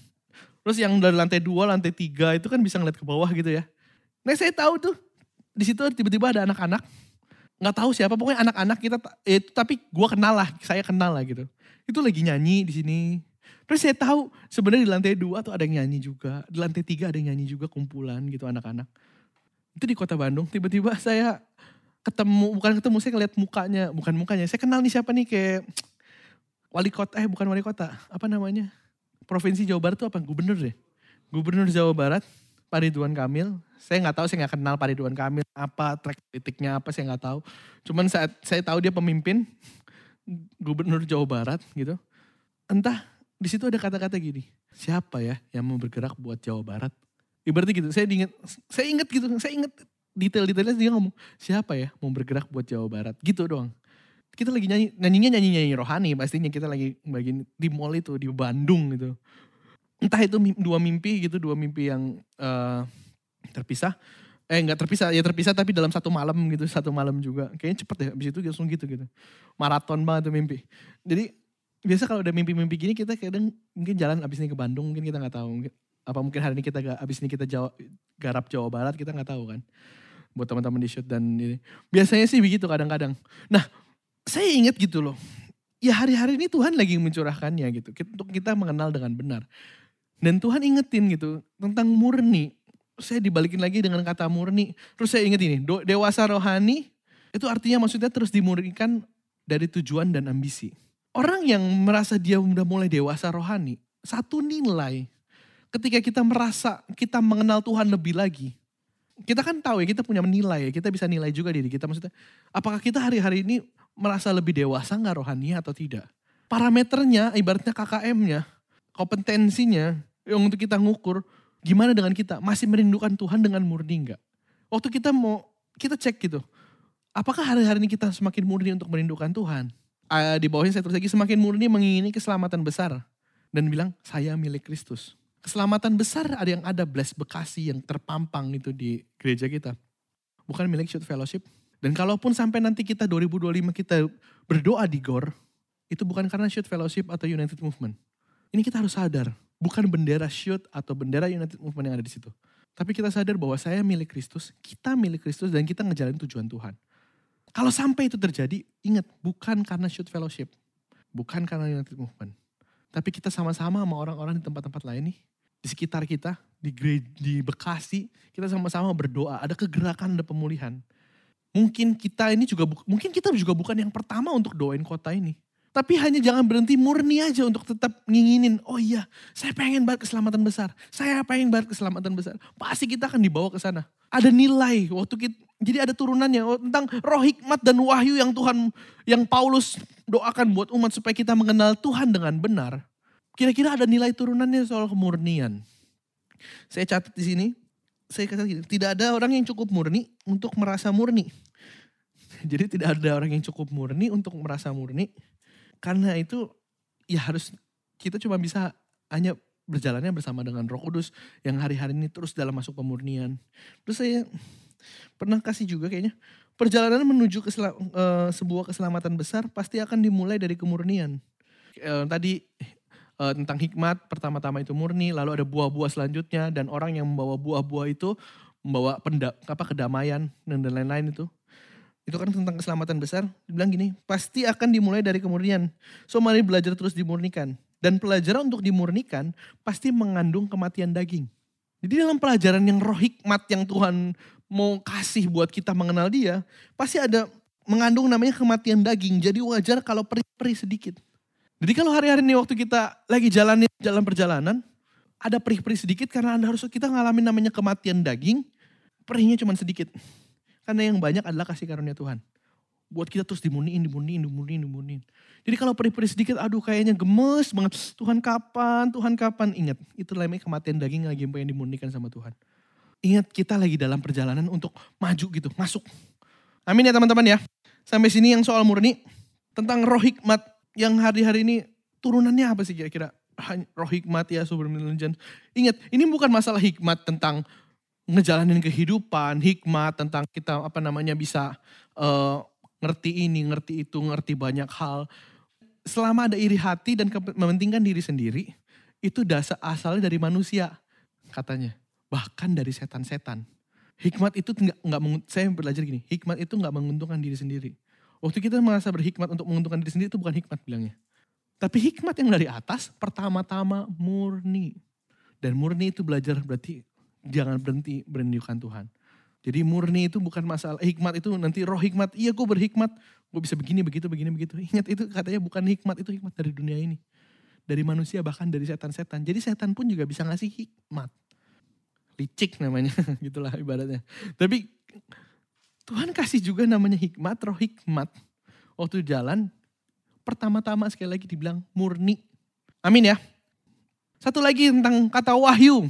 Terus yang dari lantai dua, lantai tiga itu kan bisa ngeliat ke bawah gitu ya. Nah saya tahu tuh di situ tiba-tiba ada anak-anak nggak tahu siapa pokoknya anak-anak kita eh, tapi gue kenal lah saya kenal lah gitu itu lagi nyanyi di sini terus saya tahu sebenarnya di lantai dua tuh ada yang nyanyi juga di lantai tiga ada yang nyanyi juga kumpulan gitu anak-anak itu di kota Bandung tiba-tiba saya ketemu bukan ketemu saya ngeliat mukanya bukan mukanya saya kenal nih siapa nih kayak wali kota eh bukan wali kota apa namanya provinsi Jawa Barat tuh apa gubernur deh gubernur Jawa Barat Pak Ridwan Kamil. Saya nggak tahu, saya nggak kenal Pak Ridwan Kamil apa track politiknya apa saya nggak tahu. Cuman saat saya tahu dia pemimpin gubernur Jawa Barat gitu. Entah di situ ada kata-kata gini, siapa ya yang mau bergerak buat Jawa Barat? Ibaratnya gitu, saya inget, saya inget gitu, saya inget detail-detailnya dia ngomong, siapa ya mau bergerak buat Jawa Barat? Gitu doang. Kita lagi nyanyi, nyanyinya nyanyi-nyanyi rohani pastinya kita lagi bagian di mall itu, di Bandung gitu entah itu dua mimpi gitu, dua mimpi yang uh, terpisah. Eh nggak terpisah, ya terpisah tapi dalam satu malam gitu, satu malam juga. Kayaknya cepet ya, abis itu langsung gitu gitu. Maraton banget tuh mimpi. Jadi biasa kalau udah mimpi-mimpi gini kita kadang mungkin jalan abis ini ke Bandung, mungkin kita nggak tahu. Mungkin, apa mungkin hari ini kita gak, abis ini kita Jawa, garap Jawa Barat, kita nggak tahu kan. Buat teman-teman di shoot dan ini. Biasanya sih begitu kadang-kadang. Nah, saya ingat gitu loh. Ya hari-hari ini Tuhan lagi mencurahkannya gitu. Untuk kita mengenal dengan benar. Dan Tuhan ingetin gitu tentang murni. Saya dibalikin lagi dengan kata murni. Terus saya inget ini, dewasa rohani itu artinya maksudnya terus dimurnikan dari tujuan dan ambisi. Orang yang merasa dia udah mulai dewasa rohani, satu nilai ketika kita merasa kita mengenal Tuhan lebih lagi. Kita kan tahu ya, kita punya nilai ya, kita bisa nilai juga diri kita. Maksudnya, apakah kita hari-hari ini merasa lebih dewasa nggak rohani atau tidak? Parameternya, ibaratnya KKM-nya, kompetensinya yang untuk kita ngukur gimana dengan kita masih merindukan Tuhan dengan murni enggak? Waktu kita mau kita cek gitu, apakah hari-hari ini kita semakin murni untuk merindukan Tuhan? Uh, di bawahnya saya tulis lagi semakin murni mengingini keselamatan besar dan bilang saya milik Kristus. Keselamatan besar ada yang ada bless Bekasi yang terpampang itu di gereja kita. Bukan milik Shoot Fellowship. Dan kalaupun sampai nanti kita 2025 kita berdoa di GOR, itu bukan karena Shoot Fellowship atau United Movement. Ini kita harus sadar, bukan bendera shoot atau bendera United Movement yang ada di situ. Tapi kita sadar bahwa saya milik Kristus, kita milik Kristus dan kita ngejalanin tujuan Tuhan. Kalau sampai itu terjadi, ingat bukan karena shoot fellowship, bukan karena United Movement. Tapi kita sama-sama sama orang-orang di tempat-tempat lain nih, di sekitar kita, di di Bekasi, kita sama-sama berdoa, ada kegerakan, ada pemulihan. Mungkin kita ini juga mungkin kita juga bukan yang pertama untuk doain kota ini. Tapi hanya jangan berhenti murni aja untuk tetap nginginin. Oh iya, saya pengen banget keselamatan besar. Saya pengen banget keselamatan besar. Pasti kita akan dibawa ke sana. Ada nilai waktu kita, jadi ada turunannya tentang roh hikmat dan wahyu yang Tuhan, yang Paulus doakan buat umat supaya kita mengenal Tuhan dengan benar. Kira-kira ada nilai turunannya soal kemurnian. Saya catat di sini, saya kata gini, tidak ada orang yang cukup murni untuk merasa murni. [LAUGHS] Jadi tidak ada orang yang cukup murni untuk merasa murni karena itu ya harus kita cuma bisa hanya berjalannya bersama dengan Roh Kudus yang hari-hari ini terus dalam masuk pemurnian. Terus saya pernah kasih juga kayaknya perjalanan menuju ke eh, sebuah keselamatan besar pasti akan dimulai dari kemurnian. Uh, tadi uh, tentang hikmat pertama-tama itu murni, lalu ada buah-buah selanjutnya dan orang yang membawa buah-buah itu membawa penda, apa kedamaian dan lain-lain itu itu kan tentang keselamatan besar. Dibilang gini, pasti akan dimulai dari kemurnian. So mari belajar terus dimurnikan. Dan pelajaran untuk dimurnikan pasti mengandung kematian daging. Jadi dalam pelajaran yang roh hikmat yang Tuhan mau kasih buat kita mengenal dia, pasti ada mengandung namanya kematian daging. Jadi wajar kalau perih-perih sedikit. Jadi kalau hari-hari ini waktu kita lagi jalan jalan perjalanan, ada perih-perih sedikit karena Anda harus kita ngalamin namanya kematian daging, perihnya cuma sedikit. Karena yang banyak adalah kasih karunia Tuhan. Buat kita terus dimuniin, dimuniin, dimuniin, dimuniin. Jadi kalau perih-perih sedikit, aduh kayaknya gemes banget. Tuhan kapan, Tuhan kapan. Ingat, itu namanya kematian daging lagi yang dimunikan sama Tuhan. Ingat kita lagi dalam perjalanan untuk maju gitu, masuk. Amin ya teman-teman ya. Sampai sini yang soal murni. Tentang roh hikmat yang hari-hari ini turunannya apa sih kira-kira? Roh hikmat ya, Super Intelligence. Ingat, ini bukan masalah hikmat tentang ngejalanin kehidupan, hikmat tentang kita apa namanya bisa uh, ngerti ini, ngerti itu, ngerti banyak hal. Selama ada iri hati dan mementingkan diri sendiri, itu dasar asalnya dari manusia katanya. Bahkan dari setan-setan. Hikmat itu nggak nggak saya belajar gini, hikmat itu nggak menguntungkan diri sendiri. Waktu kita merasa berhikmat untuk menguntungkan diri sendiri itu bukan hikmat bilangnya. Tapi hikmat yang dari atas pertama-tama murni. Dan murni itu belajar berarti jangan berhenti merindukan Tuhan. Jadi murni itu bukan masalah hikmat itu nanti roh hikmat. Iya gue berhikmat, gue bisa begini, begitu, begini, begitu. [LAUGHS] Ingat itu katanya bukan hikmat, itu hikmat dari dunia ini. Dari manusia bahkan dari setan-setan. Jadi setan pun juga bisa ngasih hikmat licik namanya [LAUGHS] gitulah ibaratnya. Tapi Tuhan kasih juga namanya hikmat, roh hikmat. Waktu jalan pertama-tama sekali lagi dibilang murni. Amin ya. Satu lagi tentang kata wahyu.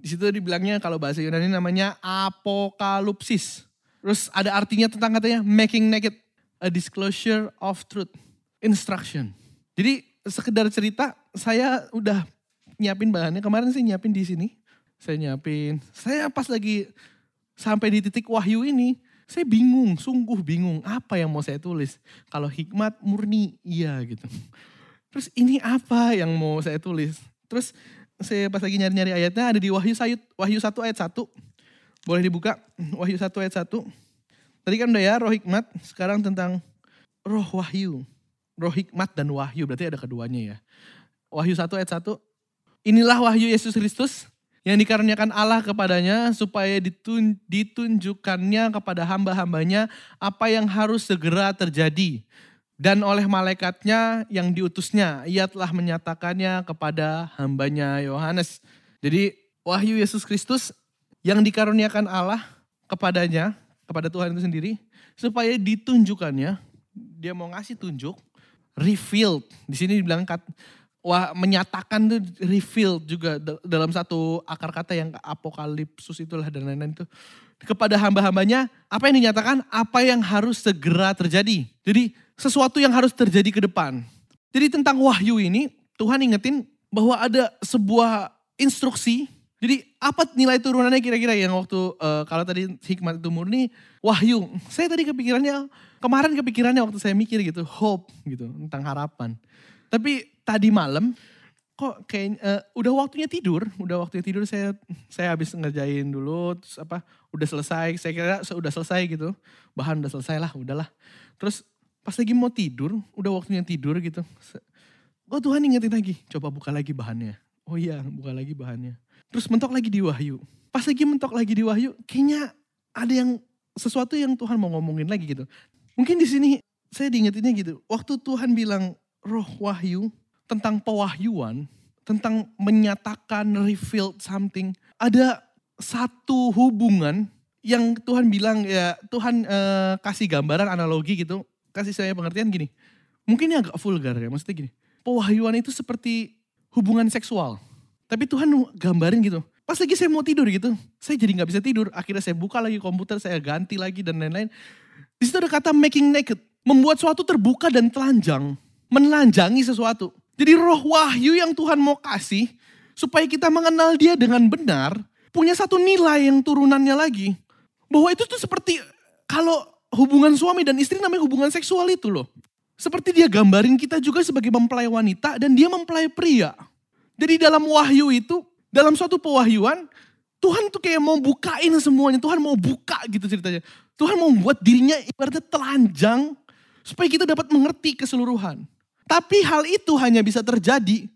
Di situ dibilangnya kalau bahasa Yunani namanya apokalipsis. Terus ada artinya tentang katanya making naked, a disclosure of truth, instruction. Jadi sekedar cerita, saya udah nyiapin bahannya. Kemarin sih nyiapin di sini saya nyiapin. Saya pas lagi sampai di titik wahyu ini, saya bingung, sungguh bingung apa yang mau saya tulis. Kalau hikmat murni, iya gitu. Terus ini apa yang mau saya tulis? Terus saya pas lagi nyari-nyari ayatnya ada di Wahyu Sayut, Wahyu 1 ayat 1. Boleh dibuka Wahyu 1 ayat 1. Tadi kan udah ya roh hikmat, sekarang tentang roh wahyu. Roh hikmat dan wahyu, berarti ada keduanya ya. Wahyu 1 ayat 1. Inilah wahyu Yesus Kristus yang dikaruniakan Allah kepadanya supaya ditun, ditunjukkannya kepada hamba-hambanya apa yang harus segera terjadi. Dan oleh malaikatnya yang diutusnya, ia telah menyatakannya kepada hambanya Yohanes. Jadi wahyu Yesus Kristus yang dikaruniakan Allah kepadanya, kepada Tuhan itu sendiri, supaya ditunjukkannya, dia mau ngasih tunjuk, revealed. Di sini dibilang wah menyatakan tuh reveal juga dalam satu akar kata yang apokalipsus itulah dan lain-lain itu kepada hamba-hambanya apa yang dinyatakan? Apa yang harus segera terjadi. Jadi sesuatu yang harus terjadi ke depan. Jadi tentang wahyu ini Tuhan ingetin bahwa ada sebuah instruksi. Jadi apa nilai turunannya kira-kira? Yang waktu uh, kalau tadi hikmat itu murni wahyu. Saya tadi kepikirannya kemarin kepikirannya waktu saya mikir gitu hope gitu tentang harapan. Tapi tadi malam kok kayak uh, udah waktunya tidur, udah waktunya tidur saya saya habis ngerjain dulu terus apa udah selesai, saya kira sudah selesai gitu. Bahan udah selesai lah, udahlah. Terus pas lagi mau tidur, udah waktunya tidur gitu. Oh Tuhan ingetin lagi, coba buka lagi bahannya. Oh iya, buka lagi bahannya. Terus mentok lagi di Wahyu. Pas lagi mentok lagi di Wahyu, kayaknya ada yang sesuatu yang Tuhan mau ngomongin lagi gitu. Mungkin di sini saya diingetinnya gitu. Waktu Tuhan bilang roh wahyu, tentang pewahyuan, tentang menyatakan revealed something, ada satu hubungan yang Tuhan bilang ya Tuhan eh, kasih gambaran analogi gitu, kasih saya pengertian gini. Mungkin ini agak vulgar ya, maksudnya gini. Pewahyuan itu seperti hubungan seksual. Tapi Tuhan gambarin gitu. Pas lagi saya mau tidur gitu, saya jadi nggak bisa tidur. Akhirnya saya buka lagi komputer, saya ganti lagi dan lain-lain. Di situ ada kata making naked, membuat suatu terbuka dan telanjang, menelanjangi sesuatu. Jadi roh wahyu yang Tuhan mau kasih supaya kita mengenal dia dengan benar punya satu nilai yang turunannya lagi. Bahwa itu tuh seperti kalau hubungan suami dan istri namanya hubungan seksual itu loh. Seperti dia gambarin kita juga sebagai mempelai wanita dan dia mempelai pria. Jadi dalam wahyu itu, dalam suatu pewahyuan, Tuhan tuh kayak mau bukain semuanya. Tuhan mau buka gitu ceritanya. Tuhan mau membuat dirinya ibaratnya telanjang supaya kita dapat mengerti keseluruhan. Tapi hal itu hanya bisa terjadi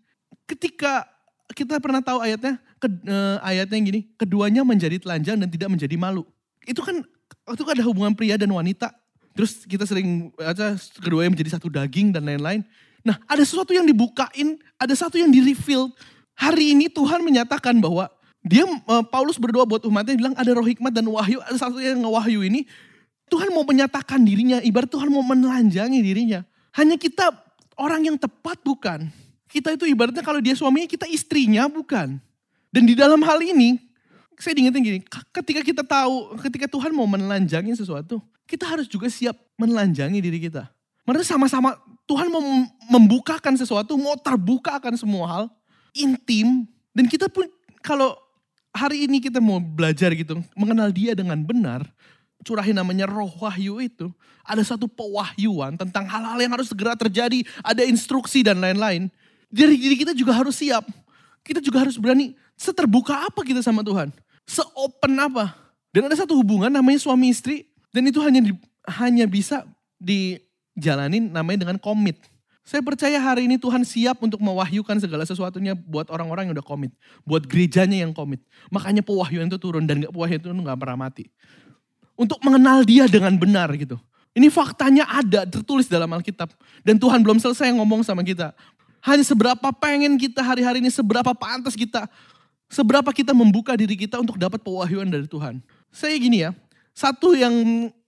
ketika kita pernah tahu ayatnya, ke, uh, ayatnya yang gini, keduanya menjadi telanjang dan tidak menjadi malu. Itu kan itu kan ada hubungan pria dan wanita. Terus kita sering aja keduanya menjadi satu daging dan lain-lain. Nah, ada sesuatu yang dibukain, ada satu yang di-reveal. Hari ini Tuhan menyatakan bahwa dia uh, Paulus berdoa buat umatnya bilang ada roh hikmat dan wahyu, ada satu yang ngewahyu ini. Tuhan mau menyatakan dirinya, ibarat Tuhan mau menelanjangi dirinya. Hanya kita orang yang tepat bukan. Kita itu ibaratnya kalau dia suaminya, kita istrinya bukan. Dan di dalam hal ini, saya diingetin gini, ketika kita tahu, ketika Tuhan mau menelanjangi sesuatu, kita harus juga siap menelanjangi diri kita. Mereka sama-sama Tuhan mau membukakan sesuatu, mau terbuka akan semua hal, intim. Dan kita pun kalau hari ini kita mau belajar gitu, mengenal dia dengan benar, curahin namanya roh wahyu itu, ada satu pewahyuan tentang hal-hal yang harus segera terjadi, ada instruksi dan lain-lain. Jadi diri kita juga harus siap. Kita juga harus berani, seterbuka apa kita sama Tuhan? Seopen apa? Dan ada satu hubungan namanya suami istri, dan itu hanya di, hanya bisa dijalanin namanya dengan komit. Saya percaya hari ini Tuhan siap untuk mewahyukan segala sesuatunya buat orang-orang yang udah komit. Buat gerejanya yang komit. Makanya pewahyuan itu turun dan gak pewahyuan itu gak pernah mati. Untuk mengenal dia dengan benar gitu. Ini faktanya ada tertulis dalam Alkitab. Dan Tuhan belum selesai ngomong sama kita. Hanya seberapa pengen kita hari-hari ini, seberapa pantas kita. Seberapa kita membuka diri kita untuk dapat pewahyuan dari Tuhan. Saya gini ya, satu yang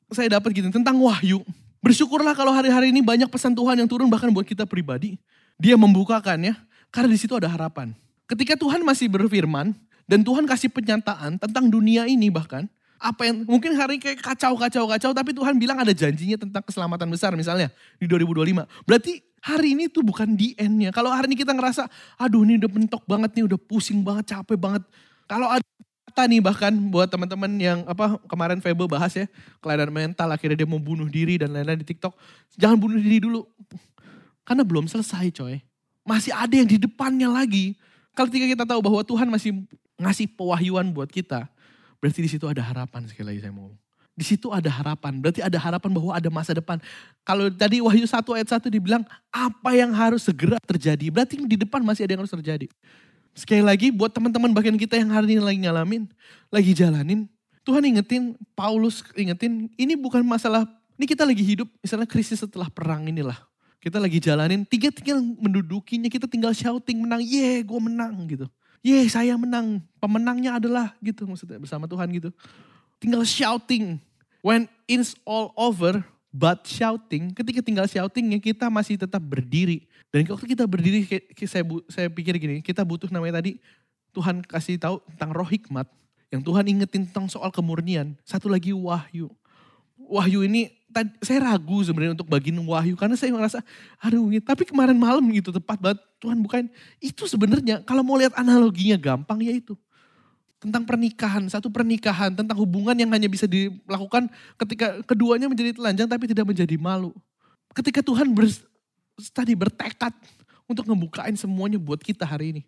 saya dapat gini tentang wahyu. Bersyukurlah kalau hari-hari ini banyak pesan Tuhan yang turun bahkan buat kita pribadi. Dia membukakannya karena di situ ada harapan. Ketika Tuhan masih berfirman dan Tuhan kasih penyataan tentang dunia ini bahkan apa yang mungkin hari kayak kacau kacau kacau tapi Tuhan bilang ada janjinya tentang keselamatan besar misalnya di 2025. Berarti hari ini tuh bukan di end-nya. Kalau hari ini kita ngerasa aduh ini udah mentok banget nih, udah pusing banget, capek banget. Kalau ada kata nih bahkan buat teman-teman yang apa kemarin Febo bahas ya kelainan mental akhirnya dia mau bunuh diri dan lain-lain di TikTok jangan bunuh diri dulu karena belum selesai coy masih ada yang di depannya lagi kalau ketika kita tahu bahwa Tuhan masih ngasih pewahyuan buat kita berarti di situ ada harapan sekali lagi saya mau di situ ada harapan berarti ada harapan bahwa ada masa depan kalau tadi Wahyu 1 ayat 1 dibilang apa yang harus segera terjadi berarti di depan masih ada yang harus terjadi Sekali lagi buat teman-teman bagian kita yang hari ini lagi nyalamin, lagi jalanin. Tuhan ingetin, Paulus ingetin, ini bukan masalah, ini kita lagi hidup misalnya krisis setelah perang inilah. Kita lagi jalanin, tiga tinggal mendudukinya, kita tinggal shouting menang, ye gue menang gitu. Ye saya menang, pemenangnya adalah gitu maksudnya bersama Tuhan gitu. Tinggal shouting. When it's all over, but shouting, ketika tinggal shoutingnya kita masih tetap berdiri dan waktu kita berdiri, saya, saya pikir gini, kita butuh namanya tadi Tuhan kasih tahu tentang roh hikmat. Yang Tuhan ingetin tentang soal kemurnian. Satu lagi wahyu. Wahyu ini, saya ragu sebenarnya untuk bagian wahyu. Karena saya merasa, aduh tapi kemarin malam gitu tepat banget. Tuhan bukain. Itu sebenarnya kalau mau lihat analoginya gampang ya itu. Tentang pernikahan, satu pernikahan, tentang hubungan yang hanya bisa dilakukan ketika keduanya menjadi telanjang tapi tidak menjadi malu. Ketika Tuhan ber, tadi bertekad untuk ngebukain semuanya buat kita hari ini.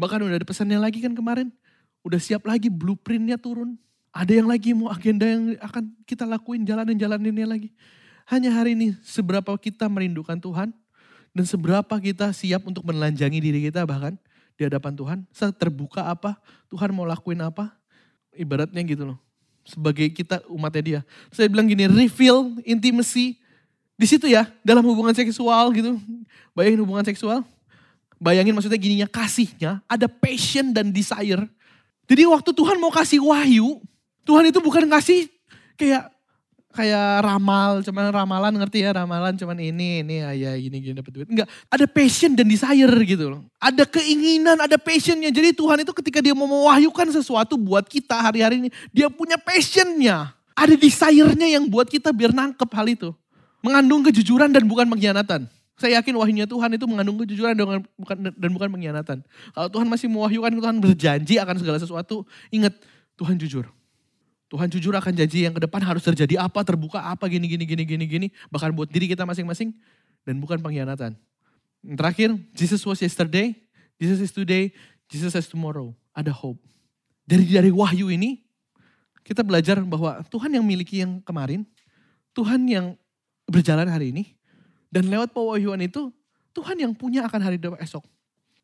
Bahkan udah ada pesannya lagi kan kemarin. Udah siap lagi blueprintnya turun. Ada yang lagi mau agenda yang akan kita lakuin, jalanin-jalaninnya lagi. Hanya hari ini seberapa kita merindukan Tuhan. Dan seberapa kita siap untuk menelanjangi diri kita bahkan di hadapan Tuhan. Terbuka apa, Tuhan mau lakuin apa. Ibaratnya gitu loh. Sebagai kita umatnya dia. Saya bilang gini, reveal intimacy di situ ya, dalam hubungan seksual gitu. Bayangin hubungan seksual. Bayangin maksudnya gininya, kasihnya ada passion dan desire. Jadi waktu Tuhan mau kasih wahyu, Tuhan itu bukan kasih kayak kayak ramal, cuman ramalan ngerti ya, ramalan cuman ini, ini, ya gini, gini dapat duit. Enggak, ada passion dan desire gitu loh. Ada keinginan, ada passionnya. Jadi Tuhan itu ketika dia mau mewahyukan sesuatu buat kita hari-hari ini, dia punya passionnya. Ada desire-nya yang buat kita biar nangkep hal itu. Mengandung kejujuran dan bukan pengkhianatan. Saya yakin wahyunya Tuhan itu mengandung kejujuran dan bukan, dan bukan pengkhianatan. Kalau Tuhan masih mewahyukan, Tuhan berjanji akan segala sesuatu. Ingat, Tuhan jujur. Tuhan jujur akan janji yang ke depan harus terjadi apa, terbuka apa, gini, gini, gini, gini, gini. Bahkan buat diri kita masing-masing. Dan bukan pengkhianatan. Yang terakhir, Jesus was yesterday, Jesus is today, Jesus is tomorrow. Ada hope. Dari dari wahyu ini, kita belajar bahwa Tuhan yang miliki yang kemarin, Tuhan yang berjalan hari ini. Dan lewat pewahyuan itu, Tuhan yang punya akan hari esok.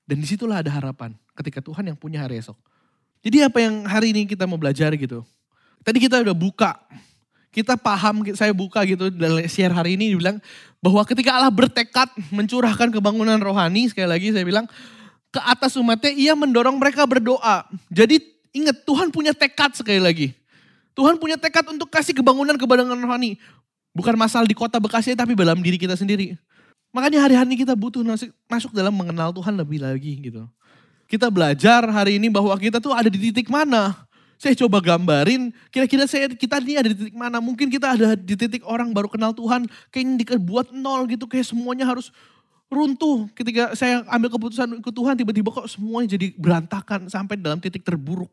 Dan di situlah ada harapan ketika Tuhan yang punya hari esok. Jadi apa yang hari ini kita mau belajar gitu. Tadi kita udah buka, kita paham, saya buka gitu dan share hari ini dibilang bahwa ketika Allah bertekad mencurahkan kebangunan rohani, sekali lagi saya bilang ke atas umatnya ia mendorong mereka berdoa. Jadi ingat Tuhan punya tekad sekali lagi. Tuhan punya tekad untuk kasih kebangunan kebangunan rohani. Bukan masalah di kota Bekasi tapi dalam diri kita sendiri. Makanya hari-hari kita butuh masuk dalam mengenal Tuhan lebih lagi gitu. Kita belajar hari ini bahwa kita tuh ada di titik mana. Saya coba gambarin, kira-kira saya kita ini ada di titik mana. Mungkin kita ada di titik orang baru kenal Tuhan, kayaknya buat nol gitu, kayak semuanya harus runtuh. Ketika saya ambil keputusan ikut Tuhan, tiba-tiba kok semuanya jadi berantakan sampai dalam titik terburuk.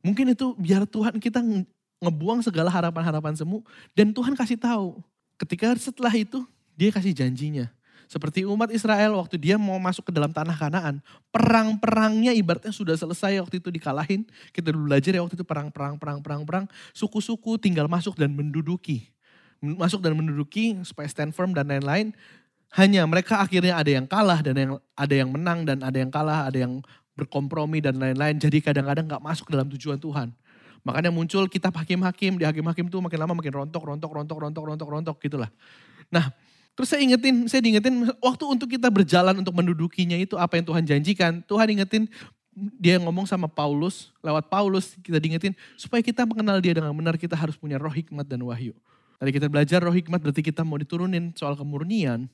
Mungkin itu biar Tuhan kita ngebuang segala harapan-harapan semu dan Tuhan kasih tahu. Ketika setelah itu dia kasih janjinya. Seperti umat Israel waktu dia mau masuk ke dalam tanah kanaan. Perang-perangnya ibaratnya sudah selesai waktu itu dikalahin. Kita dulu belajar ya waktu itu perang-perang, perang-perang, perang. Suku-suku tinggal masuk dan menduduki. Masuk dan menduduki supaya stand firm dan lain-lain. Hanya mereka akhirnya ada yang kalah dan yang ada yang menang dan ada yang kalah, ada yang berkompromi dan lain-lain. Jadi kadang-kadang gak masuk dalam tujuan Tuhan. Makanya muncul kitab hakim-hakim, di hakim-hakim tuh makin lama makin rontok, rontok, rontok, rontok, rontok, rontok gitulah. Nah Terus saya ingetin, saya diingetin waktu untuk kita berjalan untuk mendudukinya itu apa yang Tuhan janjikan. Tuhan ingetin dia ngomong sama Paulus, lewat Paulus kita diingetin supaya kita mengenal dia dengan benar kita harus punya roh hikmat dan wahyu. Tadi kita belajar roh hikmat berarti kita mau diturunin soal kemurnian.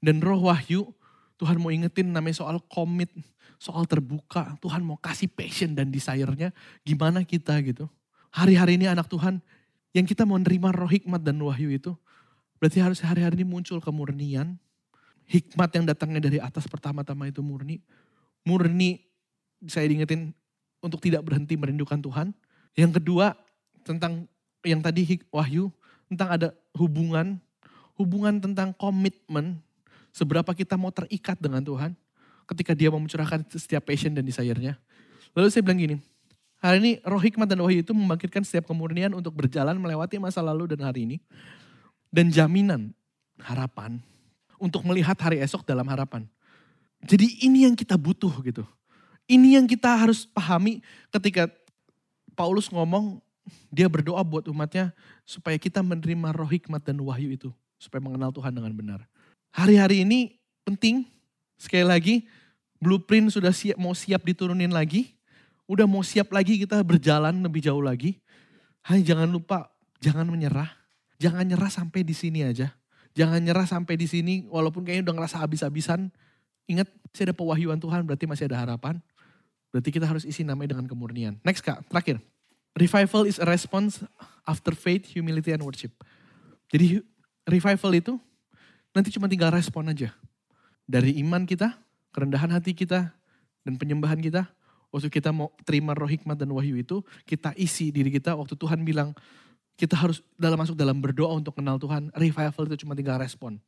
Dan roh wahyu Tuhan mau ingetin namanya soal komit, soal terbuka. Tuhan mau kasih passion dan desire-nya gimana kita gitu. Hari-hari ini anak Tuhan yang kita mau nerima roh hikmat dan wahyu itu Berarti harus hari-hari ini muncul kemurnian. Hikmat yang datangnya dari atas pertama-tama itu murni. Murni saya diingetin untuk tidak berhenti merindukan Tuhan. Yang kedua tentang yang tadi wahyu. Tentang ada hubungan. Hubungan tentang komitmen. Seberapa kita mau terikat dengan Tuhan. Ketika dia mau setiap passion dan desire-nya. Lalu saya bilang gini, hari ini roh hikmat dan wahyu itu membangkitkan setiap kemurnian untuk berjalan melewati masa lalu dan hari ini dan jaminan harapan untuk melihat hari esok dalam harapan. Jadi ini yang kita butuh gitu. Ini yang kita harus pahami ketika Paulus ngomong dia berdoa buat umatnya supaya kita menerima roh hikmat dan wahyu itu. Supaya mengenal Tuhan dengan benar. Hari-hari ini penting sekali lagi blueprint sudah siap, mau siap diturunin lagi. Udah mau siap lagi kita berjalan lebih jauh lagi. Hanya jangan lupa jangan menyerah Jangan nyerah sampai di sini aja. Jangan nyerah sampai di sini walaupun kayaknya udah ngerasa habis-habisan. Ingat masih ada pewahyuan Tuhan berarti masih ada harapan. Berarti kita harus isi namanya dengan kemurnian. Next kak, terakhir. Revival is a response after faith, humility, and worship. Jadi revival itu nanti cuma tinggal respon aja. Dari iman kita, kerendahan hati kita, dan penyembahan kita. Waktu kita mau terima roh hikmat dan wahyu itu, kita isi diri kita waktu Tuhan bilang, kita harus dalam masuk dalam berdoa untuk kenal Tuhan. Revival itu cuma tinggal respon.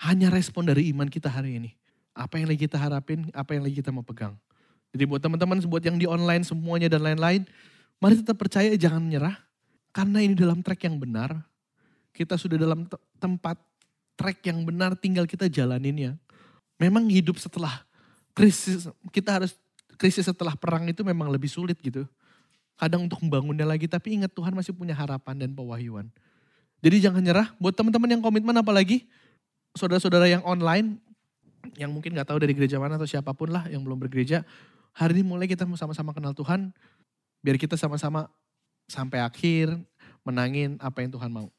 Hanya respon dari iman kita hari ini. Apa yang lagi kita harapin, apa yang lagi kita mau pegang. Jadi buat teman-teman, buat yang di online semuanya dan lain-lain, mari tetap percaya jangan menyerah. Karena ini dalam track yang benar. Kita sudah dalam tempat track yang benar, tinggal kita jalanin ya. Memang hidup setelah krisis, kita harus krisis setelah perang itu memang lebih sulit gitu kadang untuk membangunnya lagi. Tapi ingat Tuhan masih punya harapan dan pewahyuan. Jadi jangan nyerah. Buat teman-teman yang komitmen apalagi saudara-saudara yang online, yang mungkin gak tahu dari gereja mana atau siapa pun lah yang belum bergereja. Hari ini mulai kita sama-sama kenal Tuhan. Biar kita sama-sama sampai akhir menangin apa yang Tuhan mau.